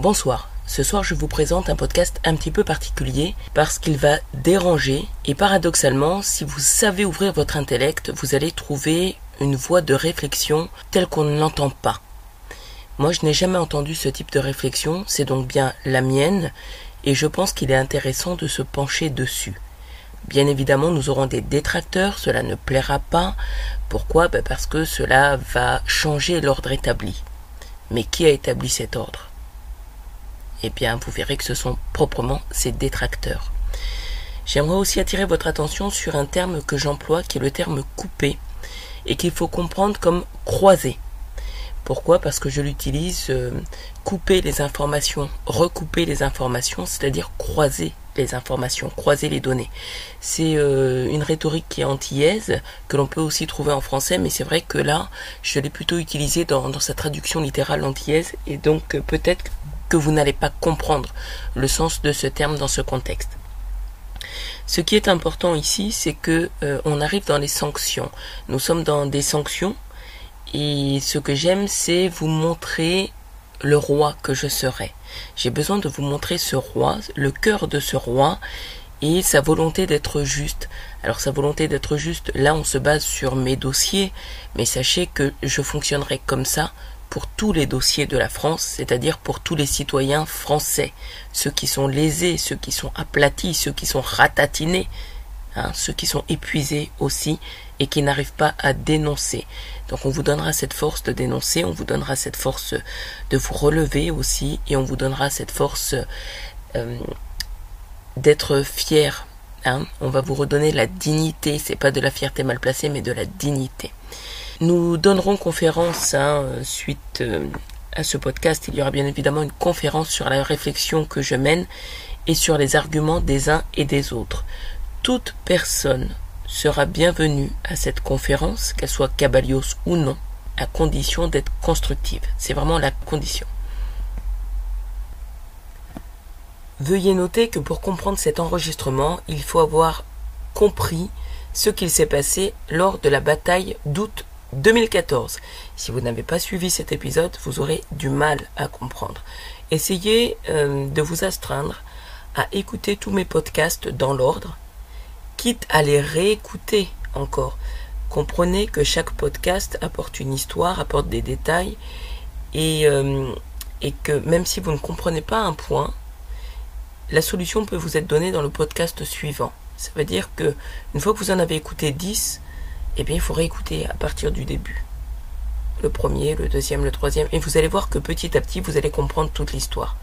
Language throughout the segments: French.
Bonsoir. Ce soir, je vous présente un podcast un petit peu particulier parce qu'il va déranger et paradoxalement, si vous savez ouvrir votre intellect, vous allez trouver une voie de réflexion telle qu'on ne l'entend pas. Moi, je n'ai jamais entendu ce type de réflexion, c'est donc bien la mienne et je pense qu'il est intéressant de se pencher dessus. Bien évidemment, nous aurons des détracteurs, cela ne plaira pas. Pourquoi? Ben, Parce que cela va changer l'ordre établi. Mais qui a établi cet ordre? Eh bien vous verrez que ce sont proprement ces détracteurs. J'aimerais aussi attirer votre attention sur un terme que j'emploie qui est le terme couper et qu'il faut comprendre comme croiser. Pourquoi? Parce que je l'utilise euh, couper les informations, recouper les informations, c'est-à-dire croiser les informations, croiser les données. C'est euh, une rhétorique qui est antillaise, que l'on peut aussi trouver en français, mais c'est vrai que là, je l'ai plutôt utilisé dans, dans sa traduction littérale antillaise, et donc euh, peut-être que vous n'allez pas comprendre le sens de ce terme dans ce contexte. Ce qui est important ici, c'est que euh, on arrive dans les sanctions. Nous sommes dans des sanctions et ce que j'aime, c'est vous montrer le roi que je serai. J'ai besoin de vous montrer ce roi, le cœur de ce roi et sa volonté d'être juste. Alors sa volonté d'être juste, là on se base sur mes dossiers, mais sachez que je fonctionnerai comme ça pour tous les dossiers de la France, c'est-à-dire pour tous les citoyens français, ceux qui sont lésés, ceux qui sont aplatis, ceux qui sont ratatinés, hein, ceux qui sont épuisés aussi et qui n'arrivent pas à dénoncer. Donc on vous donnera cette force de dénoncer, on vous donnera cette force de vous relever aussi et on vous donnera cette force euh, d'être fier. Hein. On va vous redonner la dignité, c'est pas de la fierté mal placée mais de la dignité. Nous donnerons conférence hein, suite euh, à ce podcast. Il y aura bien évidemment une conférence sur la réflexion que je mène et sur les arguments des uns et des autres. Toute personne sera bienvenue à cette conférence, qu'elle soit cabalios ou non, à condition d'être constructive. C'est vraiment la condition. Veuillez noter que pour comprendre cet enregistrement, il faut avoir compris ce qu'il s'est passé lors de la bataille d'août 2014. Si vous n'avez pas suivi cet épisode, vous aurez du mal à comprendre. Essayez euh, de vous astreindre à écouter tous mes podcasts dans l'ordre, quitte à les réécouter encore. Comprenez que chaque podcast apporte une histoire, apporte des détails, et, euh, et que même si vous ne comprenez pas un point, la solution peut vous être donnée dans le podcast suivant. Ça veut dire que une fois que vous en avez écouté 10, eh bien il faut réécouter à partir du début. Le premier, le deuxième, le troisième, et vous allez voir que petit à petit, vous allez comprendre toute l'histoire.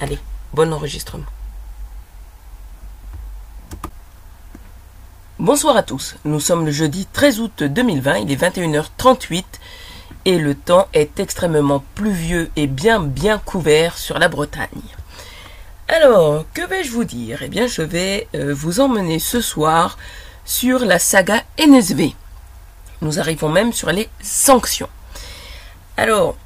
Allez, bon enregistrement. Bonsoir à tous, nous sommes le jeudi 13 août 2020, il est 21h38 et le temps est extrêmement pluvieux et bien bien couvert sur la Bretagne. Alors, que vais-je vous dire? Eh bien, je vais euh, vous emmener ce soir sur la saga NSV. Nous arrivons même sur les sanctions. Alors,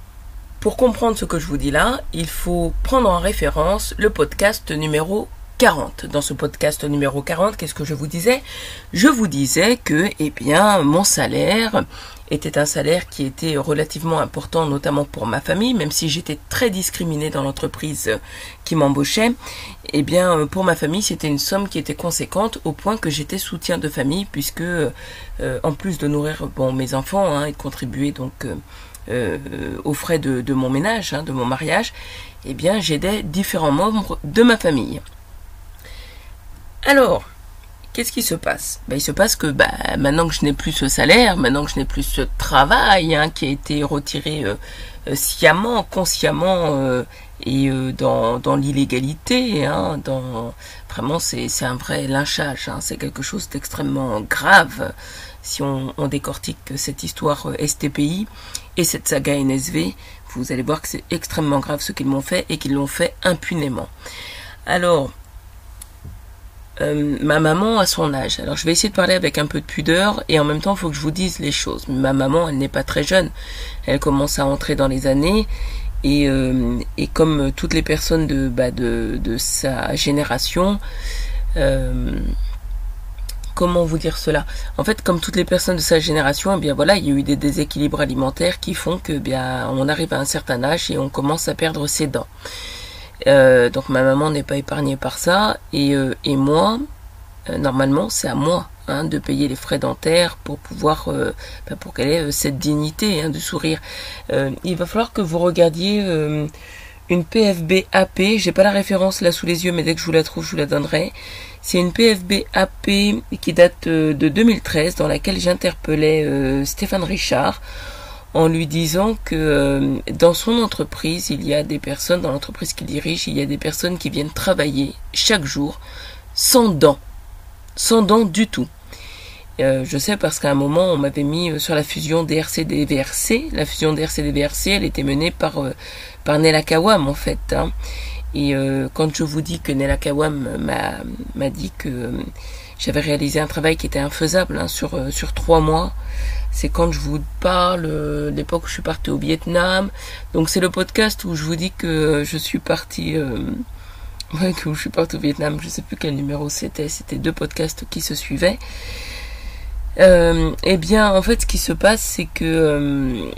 pour comprendre ce que je vous dis là, il faut prendre en référence le podcast numéro 40. Dans ce podcast numéro 40, qu'est-ce que je vous disais? Je vous disais que, eh bien, mon salaire était un salaire qui était relativement important, notamment pour ma famille, même si j'étais très discriminée dans l'entreprise qui m'embauchait. Eh bien, pour ma famille, c'était une somme qui était conséquente au point que j'étais soutien de famille, puisque euh, en plus de nourrir bon mes enfants hein, et de contribuer donc euh, euh, aux frais de, mon ménage, hein, de mon mariage, eh bien, j'aidais différents membres de ma famille. Alors, qu'est-ce qui se passe? Ben, Il se passe que ben, maintenant que je n'ai plus ce salaire, maintenant que je n'ai plus ce travail hein, qui a été retiré euh, euh, sciemment, consciemment euh, et dans, dans l'illégalité, hein, dans vraiment c'est un vrai lynchage, hein, c'est quelque chose d'extrêmement grave. Si on, on, décortique cette histoire STPI et cette saga NSV, vous allez voir que c'est extrêmement grave ce qu'ils m'ont fait et qu'ils l'ont fait impunément. Alors, euh, ma maman a son âge. Alors je vais essayer de parler avec un peu de pudeur et en même temps il faut que je vous dise les choses. Ma maman, elle n'est pas très jeune. Elle commence à entrer dans les années et, euh, et comme toutes les personnes de, bah, de, de sa génération, euh, comment vous dire cela? En fait, comme toutes les personnes de sa génération, eh bien voilà, il y a eu des déséquilibres alimentaires qui font que eh bien on arrive à un certain âge et on commence à perdre ses dents. Euh, donc ma maman n'est pas épargnée par ça et, euh, et moi, euh, normalement, c'est à moi hein, de payer les frais dentaires pour pouvoir, bah, pour qu'elle ait cette dignité hein, de sourire. il va falloir que vous regardiez une PFB AP. J'ai pas la référence là sous les yeux, mais dès que je vous la trouve, je vous la donnerai. C'est une PFB AP qui date de 2013, dans laquelle j'interpellais Stéphane Richard en lui disant que euh, dans son entreprise, il y a des personnes, dans l'entreprise qu'il dirige, il y a des personnes qui viennent travailler chaque jour sans dents. Sans dents du tout. Euh, je sais parce qu'à un moment, on m'avait mis euh, sur la fusion DRC-DVRC. La fusion DRC-DVRC, elle était menée par, par Nella Kawam, en fait. Hein. Et quand je vous dis que Nella Kawam m'a dit que j'avais réalisé un travail qui était infaisable hein, sur, sur trois mois, c'est quand je vous parle euh, l'époque où je suis partie au Vietnam. Donc c'est le podcast où je vous dis que je suis partie euh, que je suis partie au Vietnam. Je sais plus quel numéro c'était. C'était deux podcasts qui se suivaient. Euh, eh bien, en fait, ce qui se passe, c'est que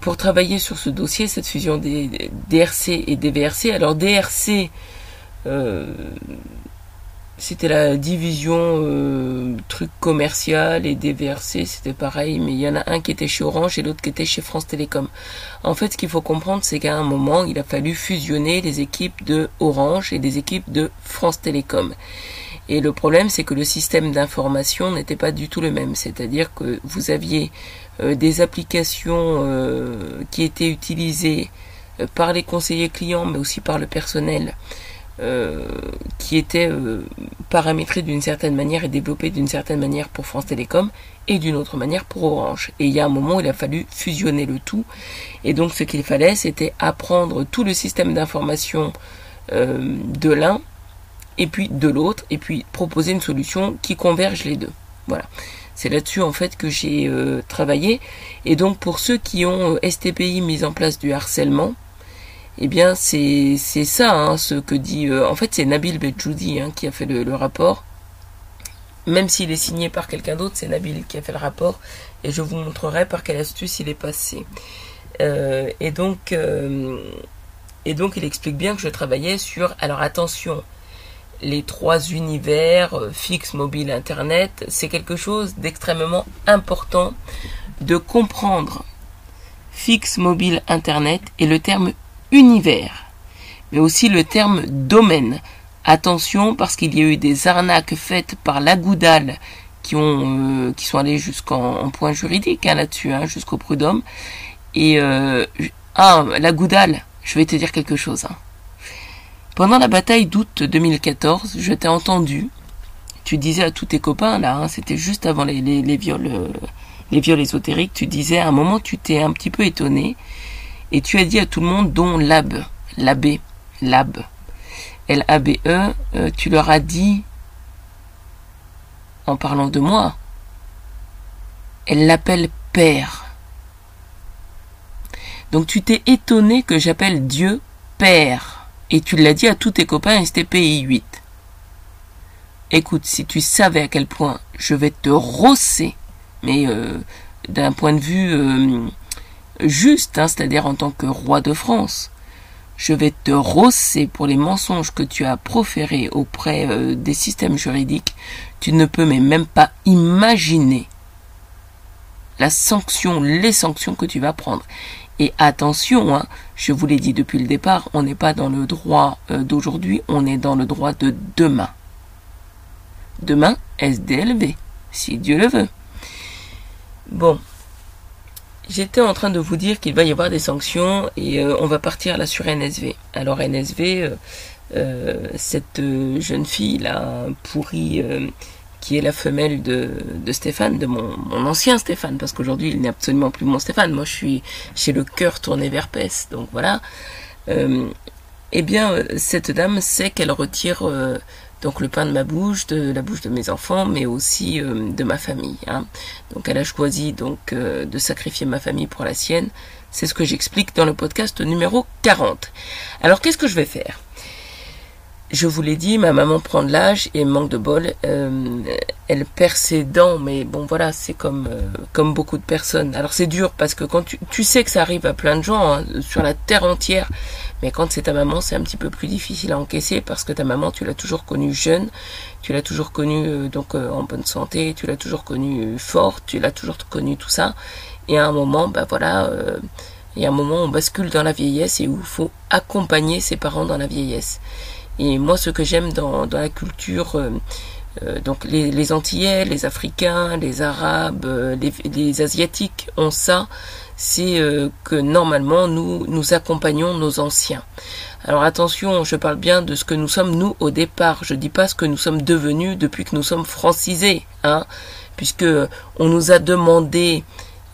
pour travailler sur ce dossier, cette fusion des DRC et des VRC, alors DRC, c'était la division euh, truc commercial et DVRC, c'était pareil, mais il y en a un qui était chez Orange et l'autre qui était chez France Télécom. En fait, ce qu'il faut comprendre, c'est qu'à un moment, il a fallu fusionner les équipes de Orange et des équipes de France Télécom. Et le problème, c'est que le système d'information n'était pas du tout le même. C'est-à-dire que vous aviez euh, des applications euh, qui étaient utilisées euh, par les conseillers clients, mais aussi par le personnel euh, qui était euh, paramétré d'une certaine manière et développé d'une certaine manière pour France Télécom et d'une autre manière pour Orange. Et il y a un moment où il a fallu fusionner le tout. Et donc ce qu'il fallait, c'était apprendre tout le système d'information euh, de l'un et puis de l'autre, et puis proposer une solution qui converge les deux. Voilà. C'est là-dessus en fait que j'ai travaillé. Et donc pour ceux qui ont STPI mis en place du harcèlement, eh bien, c'est ça, hein, ce que dit. Euh, en fait, c'est Nabil Bedjoudi hein, qui a fait le, rapport. Même s'il est signé par quelqu'un d'autre, c'est Nabil qui a fait le rapport. Et je vous montrerai par quelle astuce il est passé. Euh, et donc, euh, et donc, il explique bien que je travaillais sur. Alors, attention, les trois univers fixe, mobile, internet, c'est quelque chose d'extrêmement important de comprendre fixe, mobile, internet et le terme univers, mais aussi le terme domaine. Attention parce qu'il y a eu des arnaques faites par la Goudal qui ont euh, qui sont allées jusqu'en point juridique hein, là-dessus, hein, jusqu'au prud'homme. Et euh, ah la Goudal, je vais te dire quelque chose. Hein. Pendant la bataille d'août 2014, je t'ai entendu. Tu disais à tous tes copains là, hein, c'était juste avant les, les, les viols euh, les viols ésotériques. Tu disais à un moment tu t'es un petit peu étonné et tu as dit à tout le monde, dont Lab, l'abbé, Lab, L-A-B-E, euh, tu leur as dit, en parlant de moi, elle l'appelle Père. Donc tu t'es étonné que j'appelle Dieu Père. Et tu l'as dit à tous tes copains STPI 8. Écoute, si tu savais à quel point je vais te rosser, mais euh, d'un point de vue euh, juste, hein, c'est-à-dire en tant que roi de France. Je vais te rosser pour les mensonges que tu as proférés auprès euh, des systèmes juridiques. Tu ne peux même pas imaginer la sanction, les sanctions que tu vas prendre. Et attention, hein, je vous l'ai dit depuis le départ, on n'est pas dans le droit euh, d'aujourd'hui, on est dans le droit de demain. Demain, SDLV, si Dieu le veut. Bon, J'étais en train de vous dire qu'il va y avoir des sanctions et euh, on va partir là sur NSV. Alors NSV, euh, euh, cette jeune fille là pourrie qui est la femelle de, de Stéphane, de mon, mon ancien Stéphane, parce qu'aujourd'hui il n'est absolument plus mon Stéphane. Moi je suis chez le cœur tourné vers Pes, donc voilà. eh bien cette dame sait qu'elle retire donc le pain de ma bouche, de la bouche de mes enfants, mais aussi euh, de ma famille. Hein. Donc elle a choisi donc euh, de sacrifier ma famille pour la sienne. C'est ce que j'explique dans le podcast numéro 40. Alors qu'est-ce que je vais faire? Je vous l'ai dit, ma maman prend de l'âge et manque de bol, euh, elle perd ses dents, mais bon voilà, c'est comme euh, comme beaucoup de personnes. Alors c'est dur parce que quand tu, tu sais que ça arrive à plein de gens hein, sur la terre entière, mais quand c'est ta maman, c'est un petit peu plus difficile à encaisser parce que ta maman, tu l'as toujours connue jeune, tu l'as toujours connue euh, donc en bonne santé, tu l'as toujours connue forte, tu l'as toujours connue tout ça, et à un moment, bah voilà. il y a un moment on bascule dans la vieillesse et où il faut accompagner ses parents dans la vieillesse. Et moi, ce que j'aime dans, dans la culture, euh, euh, donc les, les, Antillais, les Africains, les Arabes, euh, les, les, Asiatiques ont ça, c'est que normalement nous nous accompagnons nos anciens. Alors attention, je parle bien de ce que nous sommes nous au départ. Je dis pas ce que nous sommes devenus depuis que nous sommes francisés, hein, puisque on nous a demandé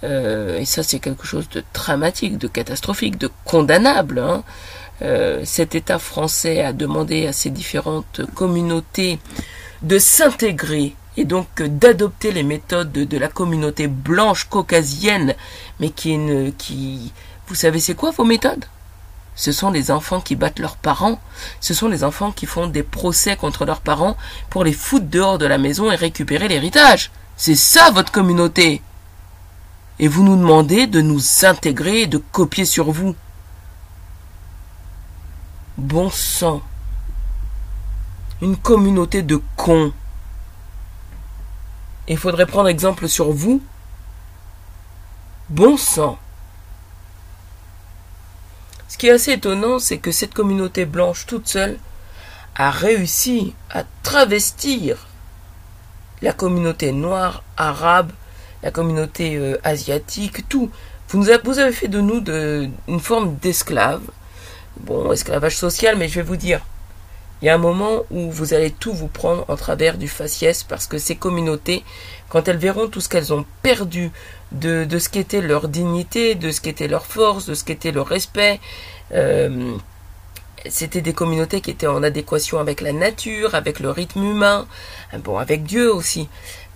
et ça c'est quelque chose de dramatique, de catastrophique, de condamnable. Hein, euh, cet État français a demandé à ces différentes communautés de s'intégrer et donc d'adopter les méthodes de, la communauté blanche caucasienne, mais qui, est qui vous savez c'est quoi vos méthodes? Ce sont les enfants qui battent leurs parents, ce sont les enfants qui font des procès contre leurs parents pour les foutre dehors de la maison et récupérer l'héritage. C'est ça votre communauté. Et vous nous demandez de nous intégrer et de copier sur vous. Bon sang. Une communauté de cons. Il faudrait prendre exemple sur vous. Bon sang. Ce qui est assez étonnant, c'est que cette communauté blanche toute seule a réussi à travestir la communauté noire, arabe, la communauté euh, asiatique, tout. Vous, avez fait de nous une forme d'esclaves bon, esclavage social, mais je vais vous dire, il y a un moment où vous allez tout vous prendre en travers du faciès parce que ces communautés, quand elles verront tout ce qu'elles ont perdu de, de ce qu'était leur dignité, de ce qu'était leur force, de ce qu'était leur respect, euh, c'était des communautés qui étaient en adéquation avec la nature, avec le rythme humain, bon, avec Dieu aussi.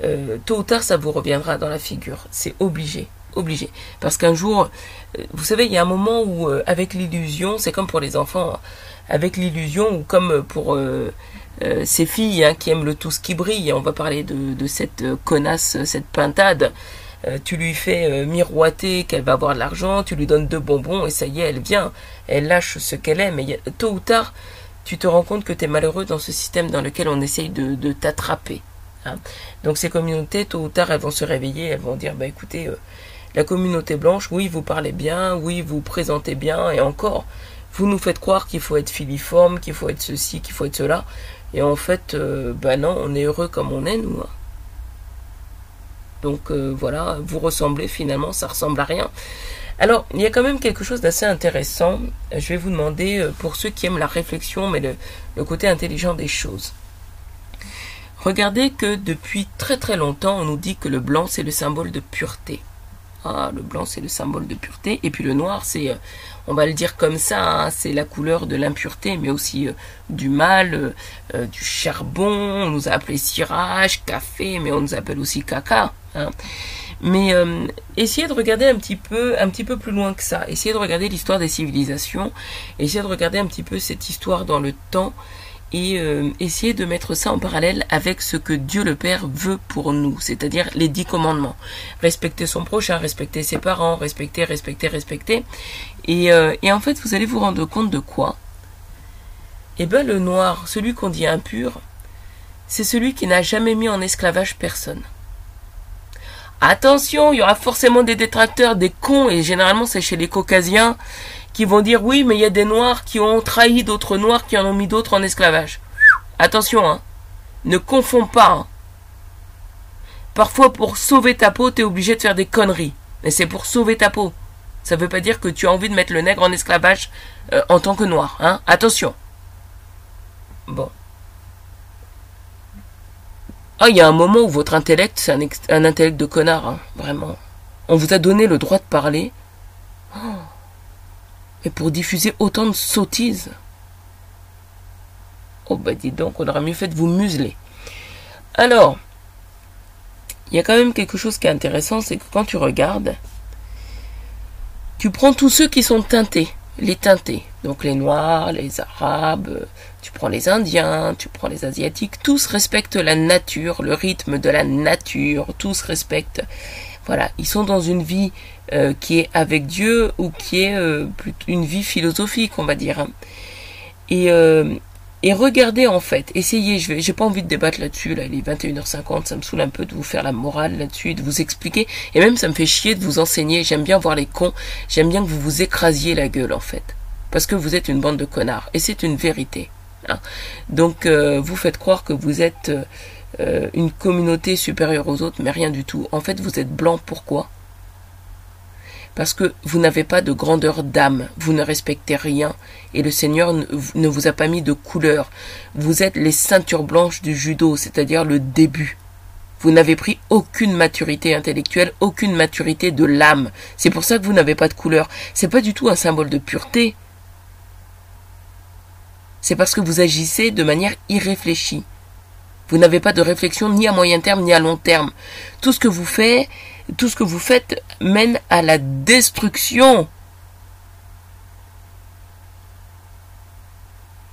Euh, tôt ou tard, ça vous reviendra dans la figure. C'est obligé obligé. Parce qu'un jour, euh, vous savez, il y a un moment où, avec l'illusion, c'est comme pour les enfants, hein, avec l'illusion, ou comme pour euh, ces filles hein, qui aiment le tout ce qui brille, on va parler de, cette connasse, cette pintade, tu lui fais miroiter qu'elle va avoir de l'argent, tu lui donnes deux bonbons, et ça y est, elle vient, elle lâche ce qu'elle aime, et tôt ou tard, tu te rends compte que tu es malheureux dans ce système dans lequel on essaye de, t'attraper. Hein. Donc ces communautés, tôt ou tard, elles vont se réveiller, elles vont dire, bah écoutez, la communauté blanche, oui, vous parlez bien, oui, vous présentez bien, et encore, vous nous faites croire qu'il faut être filiforme, qu'il faut être ceci, qu'il faut être cela, et en fait, euh, ben non, on est heureux comme on est, nous. Hein. Donc euh, voilà, vous ressemblez finalement, ça ressemble à rien. Alors, il y a quand même quelque chose d'assez intéressant. Je vais vous demander, euh, pour ceux qui aiment la réflexion, mais le côté intelligent des choses. Regardez que depuis très très longtemps, on nous dit que le blanc, c'est le symbole de pureté. Ah, le blanc, c'est le symbole de pureté. Et puis le noir, c'est, euh, on va le dire comme ça, hein, c'est la couleur de l'impureté, mais aussi euh, du mal, euh, du charbon. On nous a appelé cirage, café, mais on nous appelle aussi caca. Hein. Mais essayez de regarder un petit peu, un petit peu plus loin que ça. Essayez de regarder l'histoire des civilisations. Essayez de regarder un petit peu cette histoire dans le temps et euh, essayer de mettre ça en parallèle avec ce que Dieu le Père veut pour nous, c'est-à-dire les dix commandements. Respecter son prochain, respecter ses parents, respecter, respecter, respecter. Et, euh, et en fait, vous allez vous rendre compte de quoi? Eh bien, le noir, celui qu'on dit impur, c'est celui qui n'a jamais mis en esclavage personne. Attention, il y aura forcément des détracteurs, des cons, et généralement c'est chez les caucasiens, qui vont dire oui, mais il y a des noirs qui ont trahi d'autres noirs qui en ont mis d'autres en esclavage. Attention, hein. Ne confonds pas. Hein. Parfois, pour sauver ta peau, t'es obligé de faire des conneries. Mais c'est pour sauver ta peau. Ça veut pas dire que tu as envie de mettre le nègre en esclavage euh, en tant que noir, hein. Attention. Bon. Ah, il y a un moment où votre intellect, c'est un, intellect de connard, hein, vraiment. On vous a donné le droit de parler. Oh pour diffuser autant de sottises Oh bah dis donc, on aurait mieux fait de vous museler. Alors, il y a quand même quelque chose qui est intéressant, c'est que quand tu regardes, tu prends tous ceux qui sont teintés. les teintés. Donc les Noirs, les Arabes, tu prends les Indiens, tu prends les Asiatiques, tous respectent la nature, le rythme de la nature, tous respectent. Voilà, ils sont dans une vie euh, qui est avec Dieu ou qui est euh, une vie philosophique, on va dire. Et, euh, regardez en fait, essayez, je j'ai pas envie de débattre là-dessus, là, il est 21h50, ça me saoule un peu de vous faire la morale là-dessus, de vous expliquer, et même ça me fait chier de vous enseigner, j'aime bien voir les cons, j'aime bien que vous vous écrasiez la gueule en fait, parce que vous êtes une bande de connards, et c'est une vérité. Hein. Donc vous faites croire que vous êtes une communauté supérieure aux autres, mais rien du tout. En fait, vous êtes blanc, pourquoi? Parce que vous n'avez pas de grandeur d'âme, vous ne respectez rien, et le Seigneur ne vous a pas mis de couleur. Vous êtes les ceintures blanches du judo, c'est-à-dire le début. Vous n'avez pris aucune maturité intellectuelle, aucune maturité de l'âme. C'est pour ça que vous n'avez pas de couleur. C'est pas du tout un symbole de pureté. C'est parce que vous agissez de manière irréfléchie. Vous n'avez pas de réflexion ni à moyen terme ni à long terme. Tout ce que vous faites, tout ce que vous faites mène à la destruction.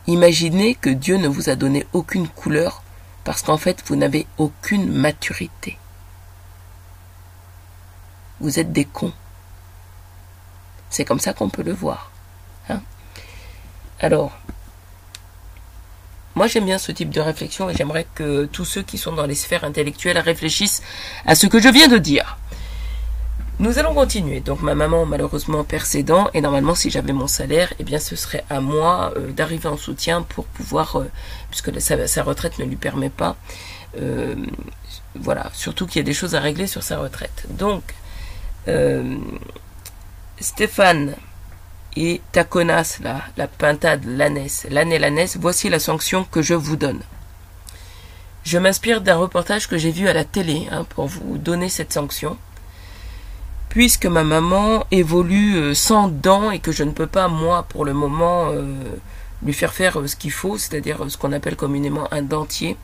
Imaginez que Dieu ne vous a donné aucune couleur parce qu'en fait vous n'avez aucune maturité. Vous êtes des cons. C'est comme ça qu'on peut le voir. Hein. Alors, moi, j'aime bien ce type de réflexion et j'aimerais que tous ceux qui sont dans les sphères intellectuelles réfléchissent à ce que je viens de dire. Nous allons continuer. Donc ma maman malheureusement perd ses dents et normalement si j'avais mon salaire, eh bien ce serait à moi euh, d'arriver en soutien pour pouvoir, euh, puisque sa, retraite ne lui permet pas, euh, voilà, surtout qu'il y a des choses à régler sur sa retraite. Donc Stéphane et ta connasse là, la pintade, l'ânesse, l'année l'ânesse, voici la sanction que je vous donne. Je m'inspire d'un reportage que j'ai vu à la télé hein, pour vous donner cette sanction. Puisque ma maman évolue euh, sans dents et que je ne peux pas, moi, pour le moment, euh, lui faire faire euh, ce qu'il faut, c'est-à-dire ce qu'on appelle communément un dentier.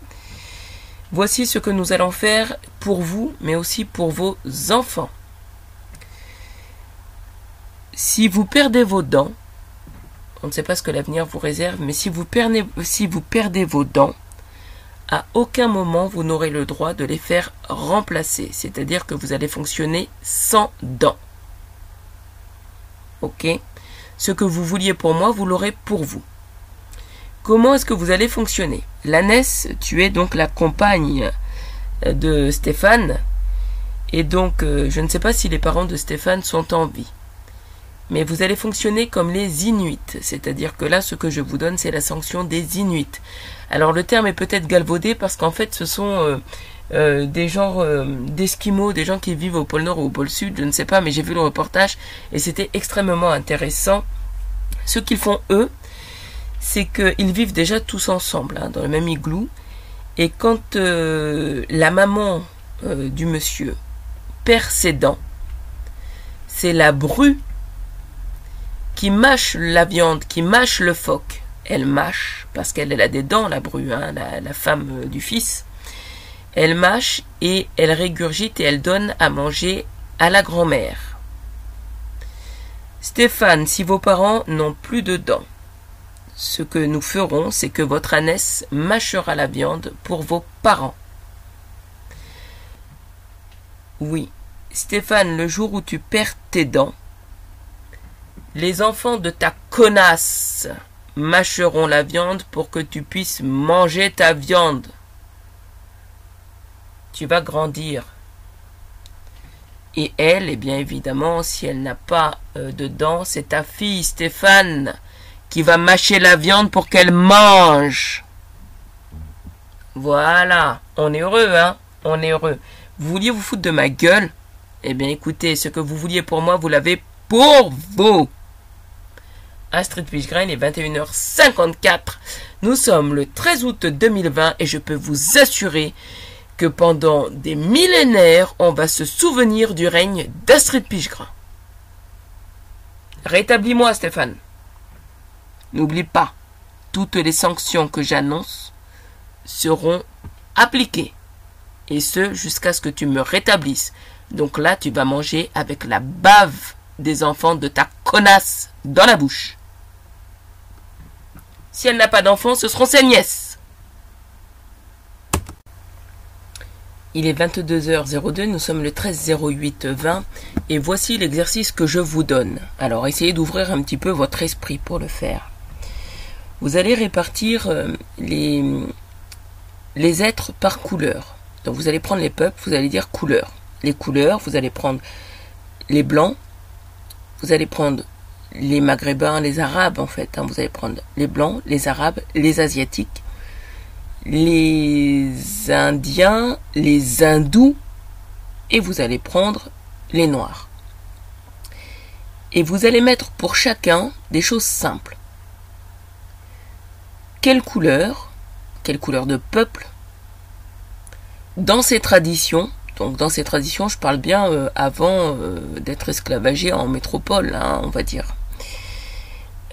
Voici ce que nous allons faire pour vous, mais aussi pour vos enfants. Si vous perdez vos dents, on ne sait pas ce que l'avenir vous réserve, mais si vous perdez, si vous perdez vos dents, à aucun moment vous n'aurez le droit de les faire remplacer, c'est-à-dire que vous allez fonctionner sans dents. Ok? Ce que vous vouliez pour moi, vous l'aurez pour vous. Comment est-ce que vous allez fonctionner? L'ânesse, tu es donc la compagne de Stéphane, et donc euh, je ne sais pas si les parents de Stéphane sont en vie mais vous allez fonctionner comme les Inuits, c'est-à-dire que là, ce que je vous donne, c'est la sanction des Inuits. Alors le terme est peut-être galvaudé parce qu'en fait, ce sont euh, euh, des genres euh, d'Esquimaux, des gens qui vivent au pôle Nord ou au pôle Sud, je ne sais pas, mais j'ai vu le reportage et c'était extrêmement intéressant. Ce qu'ils font eux, c'est qu'ils vivent déjà tous ensemble, hein, dans le même igloo, et quand la maman du monsieur perd ses dents, c'est la bru qui mâche la viande, qui mâche le phoque. Elle mâche, parce qu'elle a des dents, la bru, hein, la, femme euh, du fils. Elle mâche et elle régurgite et elle donne à manger à la grand-mère. Stéphane, si vos parents n'ont plus de dents, ce que nous ferons, c'est que votre ânesse mâchera la viande pour vos parents. Oui, Stéphane, le jour où tu perds tes dents, les enfants de ta connasse mâcheront la viande pour que tu puisses manger ta viande. Tu vas grandir. Et elle, eh bien évidemment, si elle n'a pas euh, de dents, c'est ta fille Stéphane qui va mâcher la viande pour qu'elle mange. Voilà, on est heureux, hein On est heureux. Vous vouliez vous foutre de ma gueule? Eh bien écoutez, ce que vous vouliez pour moi, vous l'avez pour vous. Astrid Pichgrain est 21h54. Nous sommes le 13 août 2020 et je peux vous assurer que pendant des millénaires, on va se souvenir du règne d'Astrid Pichgrain. Rétablis-moi, Stéphane. N'oublie pas, toutes les sanctions que j'annonce seront appliquées. Et ce, jusqu'à ce que tu me rétablisses. Donc là, tu vas manger avec la bave des enfants de ta connasse dans la bouche. Si elle n'a pas d'enfant, ce seront ses nièces. Il est 22h02, nous sommes le 13 08 20 et voici l'exercice que je vous donne. Alors essayez d'ouvrir un petit peu votre esprit pour le faire. Vous allez répartir euh, les, les êtres par couleur. Donc vous allez prendre les peuples, vous allez dire couleur. Les couleurs, vous allez prendre les blancs, vous allez prendre les maghrébins, les arabes en fait. Hein. vous allez prendre les blancs, les arabes, les asiatiques, les indiens, les hindous, et vous allez prendre les noirs. Et vous allez mettre pour chacun des choses simples. Quelle couleur, quelle couleur de peuple, dans ces traditions, donc dans ces traditions, je parle bien euh, avant euh, d'être esclavagé en métropole, hein, on va dire.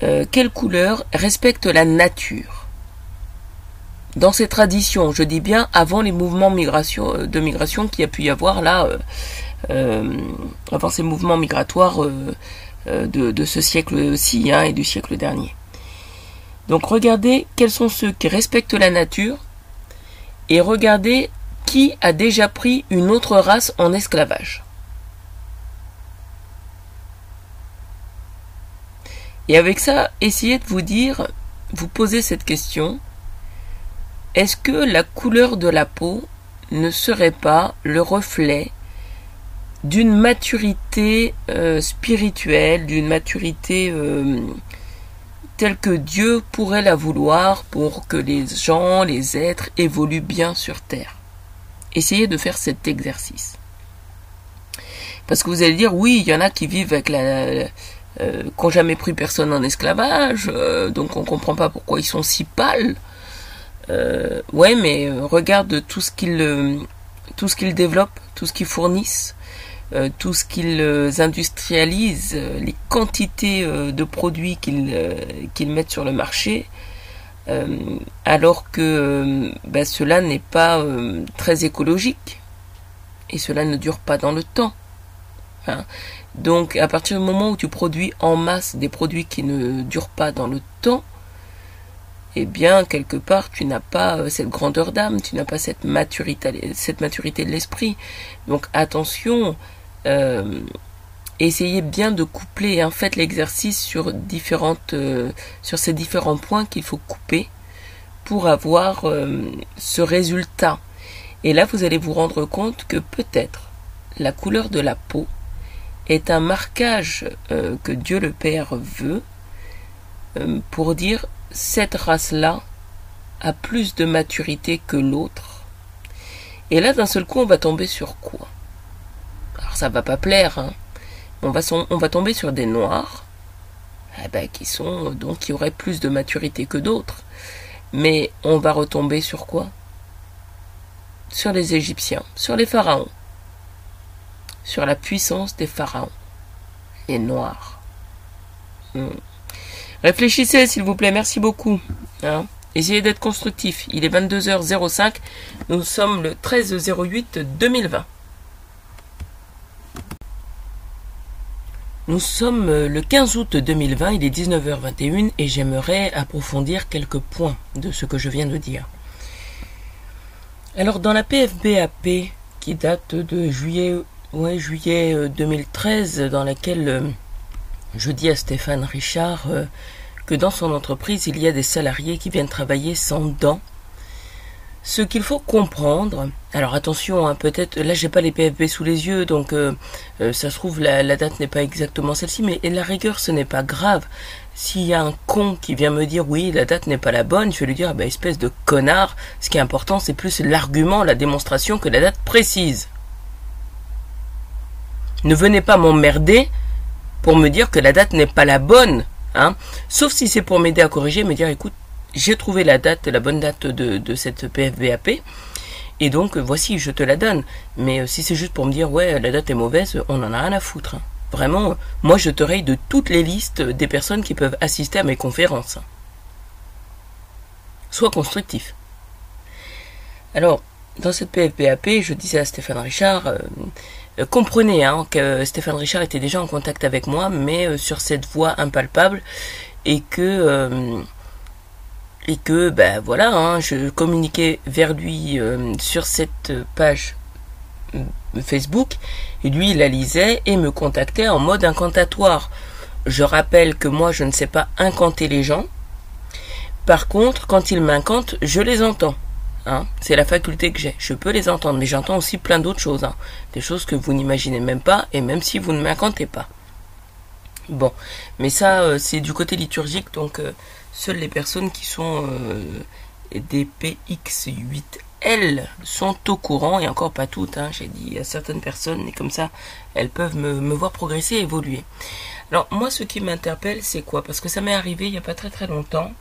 Euh, quelle couleur respecte la nature? Dans ces traditions, je dis bien avant les mouvements migration, de migration qu'il y a pu y avoir là, avant ces mouvements migratoires de, ce siècle-ci hein, et du siècle dernier. Donc regardez quels sont ceux qui respectent la nature et regardez qui a déjà pris une autre race en esclavage. Et avec ça, essayez de vous dire, vous posez cette question, est-ce que la couleur de la peau ne serait pas le reflet d'une maturité euh, spirituelle, d'une maturité euh, telle que Dieu pourrait la vouloir pour que les gens, les êtres évoluent bien sur Terre? Essayez de faire cet exercice. Parce que vous allez dire, oui, il y en a qui vivent avec la... Euh, qui n'ont jamais pris personne en esclavage, euh, donc on comprend pas pourquoi ils sont si pâles. Euh, ouais, mais regarde tout ce qu'ils tout ce qu'ils développent, tout ce qu'ils fournissent, tout ce qu'ils industrialisent, les quantités de produits qu'ils qu'ils mettent sur le marché. Euh, alors que euh, bah, cela n'est pas euh, très écologique et cela ne dure pas dans le temps. Hein. Donc à partir du moment où tu produis en masse des produits qui ne durent pas dans le temps, eh bien quelque part tu n'as pas cette grandeur d'âme, tu n'as pas cette maturité, de l'esprit. Donc attention, essayez bien de coupler en fait l'exercice sur différentes euh, sur ces différents points qu'il faut couper pour avoir euh, ce résultat. Et là vous allez vous rendre compte que peut-être la couleur de la peau est un marquage euh, que Dieu le Père veut pour dire cette race-là a plus de maturité que l'autre. Et là d'un seul coup on va tomber sur quoi? Alors ça va pas plaire, hein on va, on va tomber sur des noirs eh ben, qui sont donc qui auraient plus de maturité que d'autres. Mais on va retomber sur quoi? Sur les Égyptiens, sur les pharaons, sur la puissance des pharaons, les noirs. Hmm. Réfléchissez s'il vous plaît, merci beaucoup. Hein. Essayez d'être constructif. Il est 22h05, nous sommes le 13 08 2020. Nous sommes le 15 août 2020, il est 19h21 et j'aimerais approfondir quelques points de ce que je viens de dire. Alors dans la PFBAP qui date de juillet, ouais, juillet 2013, euh, dans laquelle euh, je dis à Stéphane Richard que dans son entreprise il y a des salariés qui viennent travailler sans dents ce qu'il faut comprendre, alors attention, hein, peut-être, là j'ai pas les PFP sous les yeux, donc euh, euh, ça se trouve la, date n'est pas exactement celle-ci, mais la rigueur ce n'est pas grave. S'il y a un con qui vient me dire oui la date n'est pas la bonne, je vais lui dire bah, espèce de connard, ce qui est important c'est plus l'argument, la démonstration que la date précise. Ne venez pas m'emmerder pour me dire que la date n'est pas la bonne, hein, sauf si c'est pour m'aider à corriger, me dire écoute j'ai trouvé la date, la bonne date de, cette PFBAP. Et donc, voici, je te la donne. Mais euh, si c'est juste pour me dire, ouais, la date est mauvaise, on en a rien à foutre. Hein. Vraiment, moi, je te raye de toutes les listes des personnes qui peuvent assister à mes conférences. Sois constructif. Alors, dans cette PFBAP, je disais à Stéphane Richard, euh, comprenez hein, que Stéphane Richard était déjà en contact avec moi, mais sur cette voie impalpable, et que et que ben voilà, hein, je communiquais vers lui sur cette page Facebook, et lui il la lisait et me contactait en mode incantatoire. Je rappelle que moi je ne sais pas incanter les gens. Par contre, quand ils m'incantent, je les entends. Hein. C'est la faculté que j'ai. Je peux les entendre, mais j'entends aussi plein d'autres choses. Hein. Des choses que vous n'imaginez même pas, et même si vous ne m'incantez pas. Bon, mais ça, euh, c'est du côté liturgique, donc euh, seules les personnes qui sont euh, des PX8L sont au courant, et encore pas toutes, hein, j'ai dit à certaines personnes, et comme ça, elles peuvent me, voir progresser, évoluer. Alors moi, ce qui m'interpelle, c'est quoi? Parce que ça m'est arrivé il n'y a pas très très longtemps.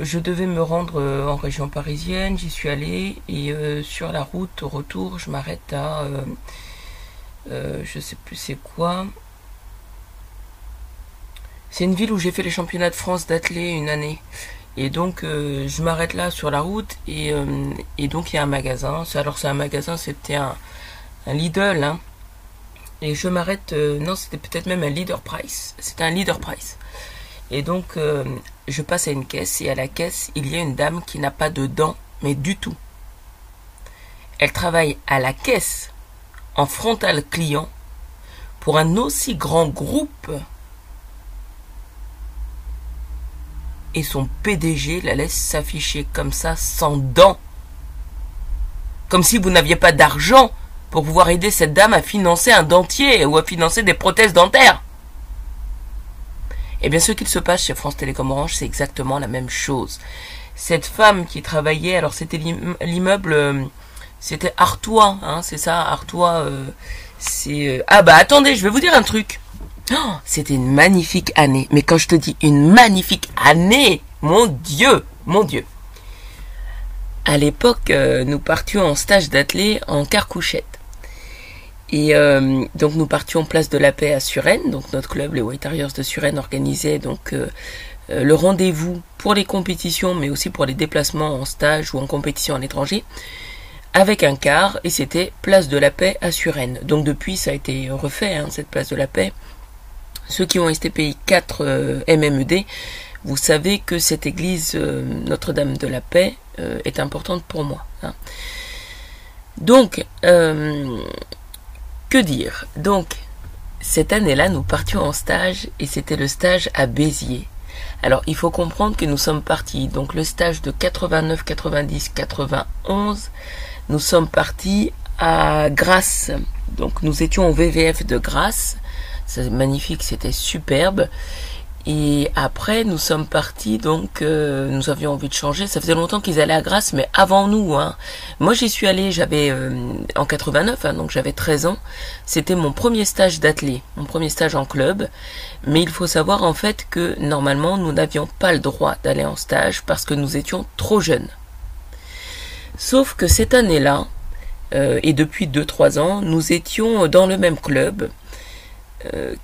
Euh, je devais me rendre euh, en région parisienne, j'y suis allé et euh, sur la route au retour, je m'arrête à, je sais plus c'est quoi. C'est une ville où j'ai fait les championnats de France d'athlé une année. Et donc je m'arrête là sur la route et, donc il y a un magasin. Alors c'est un magasin, c'était un, Lidl, hein. Et je m'arrête, non c'était peut-être même un leader price. C'était un leader price. Et donc, euh, je passe à une caisse et à la caisse, il y a une dame qui n'a pas de dents, mais du tout. Elle travaille à la caisse en frontal client pour un aussi grand groupe et son PDG la laisse s'afficher comme ça sans dents. Comme si vous n'aviez pas d'argent pour pouvoir aider cette dame à financer un dentier ou à financer des prothèses dentaires. Eh bien, ce qu'il se passe chez France Télécom Orange, c'est exactement la même chose. Cette femme qui travaillait, alors c'était l'immeuble, euh, c'était Artois, hein, c'est ça, Artois. Euh, c'est euh, ah bah attendez, je vais vous dire un truc. Oh, c'était une magnifique année. Mais quand je te dis une magnifique année, mon Dieu, mon Dieu. À l'époque, nous partions en stage d'athlée en carcouchette. Et euh, donc nous partions place de la paix à Suresnes, donc notre club, les White Harriers de Suresnes, organisait donc euh, euh, le rendez-vous pour les compétitions, mais aussi pour les déplacements en stage ou en compétition à l'étranger, avec un car, et c'était place de la paix à Suresnes. Donc depuis, ça a été refait, hein, cette place de la paix. Ceux qui ont STPI 4 MMED, vous savez que cette église Notre-Dame de la Paix est importante pour moi. Hein. Donc, que dire? Donc, cette année-là, nous partions en stage et c'était le stage à Béziers. Alors, il faut comprendre que nous sommes partis, donc le stage de 89, 90, 91, nous sommes partis à Grasse. Donc, nous étions au VVF de Grasse. C'est magnifique, c'était superbe. Et après, nous sommes partis, donc euh, nous avions envie de changer. Ça faisait longtemps qu'ils allaient à Grasse, mais avant nous. Hein. Moi, j'y suis allé, j'avais euh, en 89, hein, donc j'avais 13 ans. C'était mon premier stage d'athlète, mon premier stage en club. Mais il faut savoir en fait que normalement, nous n'avions pas le droit d'aller en stage parce que nous étions trop jeunes. Sauf que cette année-là, euh, et depuis 2-3 ans, nous étions dans le même club,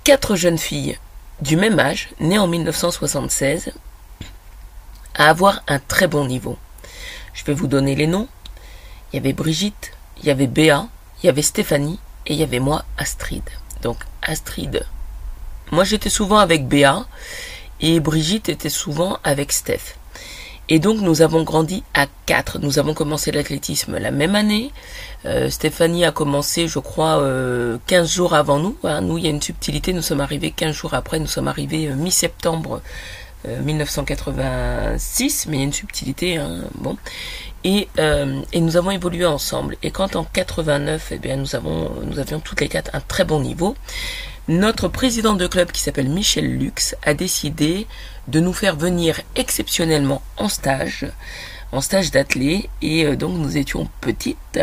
quatre jeunes filles du même âge, né en 1976, à avoir un très bon niveau. Je vais vous donner les noms. Il y avait Brigitte, il y avait Béa, il y avait Stéphanie et il y avait moi, Astrid. Donc Astrid, moi j'étais souvent avec Béa et Brigitte était souvent avec Steph. Et donc nous avons grandi à quatre. Nous avons commencé l'athlétisme la même année. Euh, Stéphanie a commencé, je crois, euh, 15 jours avant nous. Hein. Nous, il y a une subtilité. Nous sommes arrivés 15 jours après. Nous sommes arrivés euh, mi-septembre 1986. Euh, Mais il y a une subtilité. Hein. Bon. Et, et, nous avons évolué ensemble. Et quand en 89, eh bien, nous avons, nous avions toutes les quatre un très bon niveau. Notre président de club qui s'appelle Michel Lux a décidé de nous faire venir exceptionnellement en stage, en stage d'athlée, et euh, donc nous étions petites.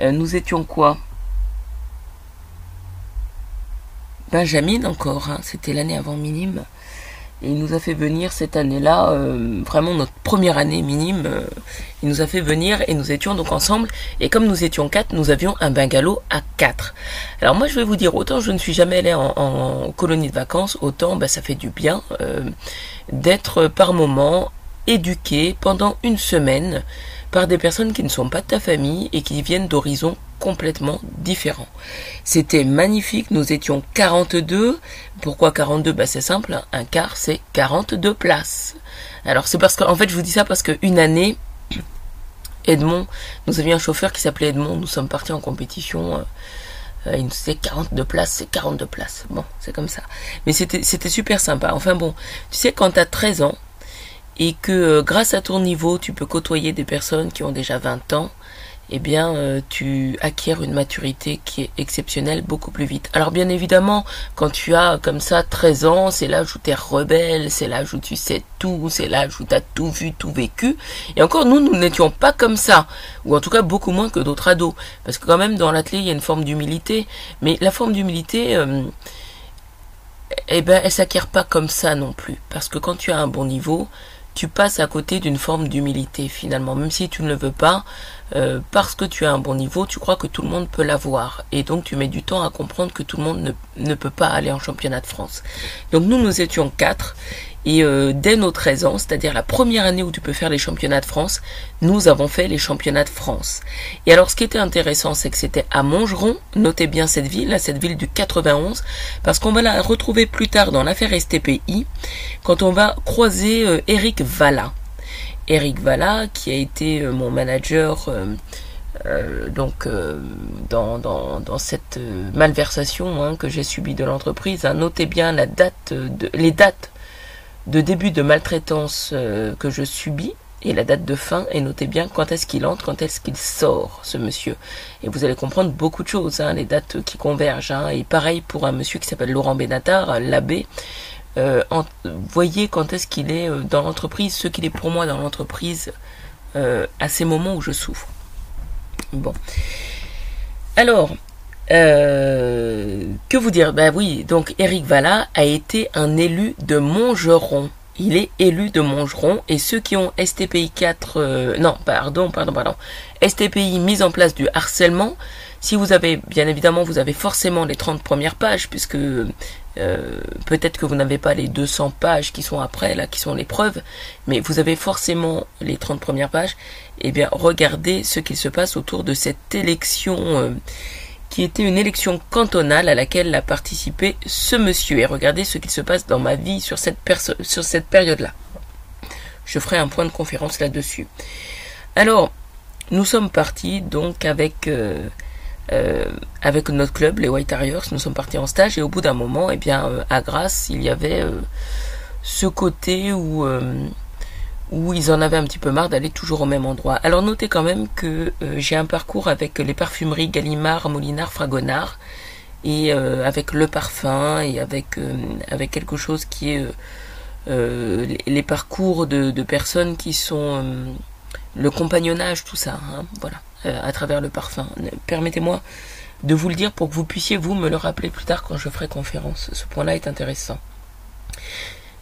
Euh, nous étions quoi? Benjamin encore, hein, c'était l'année avant minime. Il nous a fait venir cette année-là, euh, vraiment notre première année minime, euh, il nous a fait venir et nous étions donc ensemble. Et comme nous étions quatre, nous avions un bungalow à quatre. Alors moi je vais vous dire, autant je ne suis jamais allé en, colonie de vacances, autant bah, ça fait du bien euh, d'être par moment éduqué pendant une semaine par des personnes qui ne sont pas de ta famille et qui viennent d'horizons complètement différent. C'était magnifique, nous étions 42. Pourquoi 42 bah, C'est simple, un quart c'est 42 places. Alors c'est parce qu'en fait je vous dis ça parce qu'une année, Edmond, nous avions un chauffeur qui s'appelait Edmond, nous sommes partis en compétition. Euh, euh, il nous disait 42 places, c'est 42 places. Bon, c'est comme ça. Mais c'était, super sympa. Enfin bon, tu sais, quand tu as 13 ans et que euh, grâce à ton niveau, tu peux côtoyer des personnes qui ont déjà 20 ans, eh bien, euh, tu acquiers une maturité qui est exceptionnelle beaucoup plus vite. Alors, bien évidemment, quand tu as comme ça 13 ans, c'est l'âge où tu es rebelle, c'est l'âge où tu sais tout, c'est l'âge où tu as tout vu, tout vécu. Et encore, nous, nous n'étions pas comme ça. Ou en tout cas, beaucoup moins que d'autres ados. Parce que quand même, dans l'atelier, il y a une forme d'humilité. Mais la forme d'humilité... Euh, eh ben, elle s'acquiert pas comme ça non plus. Parce que quand tu as un bon niveau, tu passes à côté d'une forme d'humilité finalement, même si tu ne le veux pas, euh, parce que tu as un bon niveau, tu crois que tout le monde peut l'avoir. Et donc tu mets du temps à comprendre que tout le monde ne, ne peut pas aller en championnat de France. Donc nous, nous étions quatre et euh, dès nos 13 ans, c'est-à-dire la première année où tu peux faire les championnats de France, nous avons fait les championnats de France. Et alors ce qui était intéressant, c'est que c'était à Mongeron, notez bien cette ville, cette ville du 91, parce qu'on va la retrouver plus tard dans l'affaire STPI, quand on va croiser euh, Eric Valla. Eric Valla, qui a été euh, mon manager donc dans, dans, dans, cette malversation hein, que j'ai subie de l'entreprise, hein, notez bien la date de, les dates de début de maltraitance euh, que je subis et la date de fin et notez bien quand est-ce qu'il entre, quand est-ce qu'il sort, ce monsieur. Et vous allez comprendre beaucoup de choses, hein, les dates qui convergent. Hein. Et pareil pour un monsieur qui s'appelle Laurent Benatar, l'abbé. Euh, voyez quand est-ce qu'il est euh, dans l'entreprise, ce qu'il est pour moi dans l'entreprise euh, à ces moments où je souffre. Bon. Alors, euh, que vous dire? Ben oui, donc Eric Valla a été un élu de Montgeron. Il est élu de Montgeron et ceux qui ont STPI 4, euh, non, pardon, pardon, pardon, STPI mise en place du harcèlement, si vous avez, bien évidemment, vous avez forcément les 30 premières pages, puisque euh, peut-être que vous n'avez pas les 200 pages qui sont après, là, qui sont les preuves, mais vous avez forcément les 30 premières pages, eh bien, regardez ce qui se passe autour de cette élection qui était une élection cantonale à laquelle a participé ce monsieur. Et regardez ce qu'il se passe dans ma vie sur cette, période-là. Je ferai un point de conférence là-dessus. Alors, nous sommes partis donc avec, euh, euh, notre club, les White Harriers, nous sommes partis en stage et au bout d'un moment, eh bien, euh, à Grasse, il y avait ce côté où où ils en avaient un petit peu marre d'aller toujours au même endroit. Alors notez quand même que euh, j'ai un parcours avec les parfumeries Gallimard, Molinard, Fragonard, et euh, avec le parfum, et avec, euh, avec quelque chose qui est les, parcours de, personnes qui sont le compagnonnage, tout ça, hein, voilà, à travers le parfum. Permettez-moi de vous le dire pour que vous puissiez vous me le rappeler plus tard quand je ferai conférence. Ce point-là est intéressant.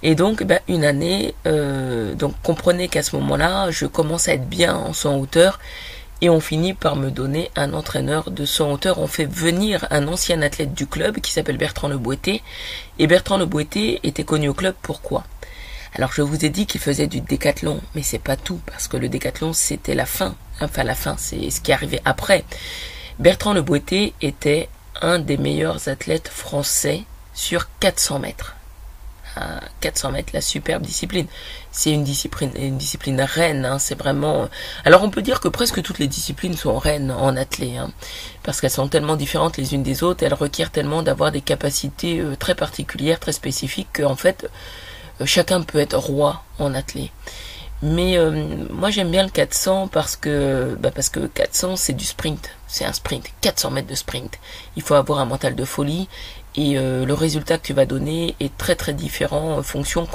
Et donc, ben, une année, euh, donc comprenez qu'à ce moment-là, je commence à être bien en son hauteur et on finit par me donner un entraîneur de son hauteur. On fait venir un ancien athlète du club qui s'appelle Bertrand Le Boité. Et Bertrand Le Boité était connu au club pourquoi? Alors je vous ai dit qu'il faisait du décathlon, mais c'est pas tout, parce que le décathlon c'était la fin. Enfin la fin, c'est ce qui arrivait après. Bertrand Le Boité était un des meilleurs athlètes français sur 400 mètres à 400 mètres, la superbe discipline. C'est une discipline, une discipline reine. Hein, c'est vraiment. Alors on peut dire que presque toutes les disciplines sont reines en athlée, hein, parce qu'elles sont tellement différentes les unes des autres. Elles requièrent tellement d'avoir des capacités euh, très particulières, très spécifiques, qu'en fait euh, chacun peut être roi en athlée. Mais euh, moi j'aime bien le 400 parce que bah parce que 400 c'est du sprint, c'est un sprint, 400 mètres de sprint. Il faut avoir un mental de folie et euh, le résultat que tu vas donner est très très différent en fonction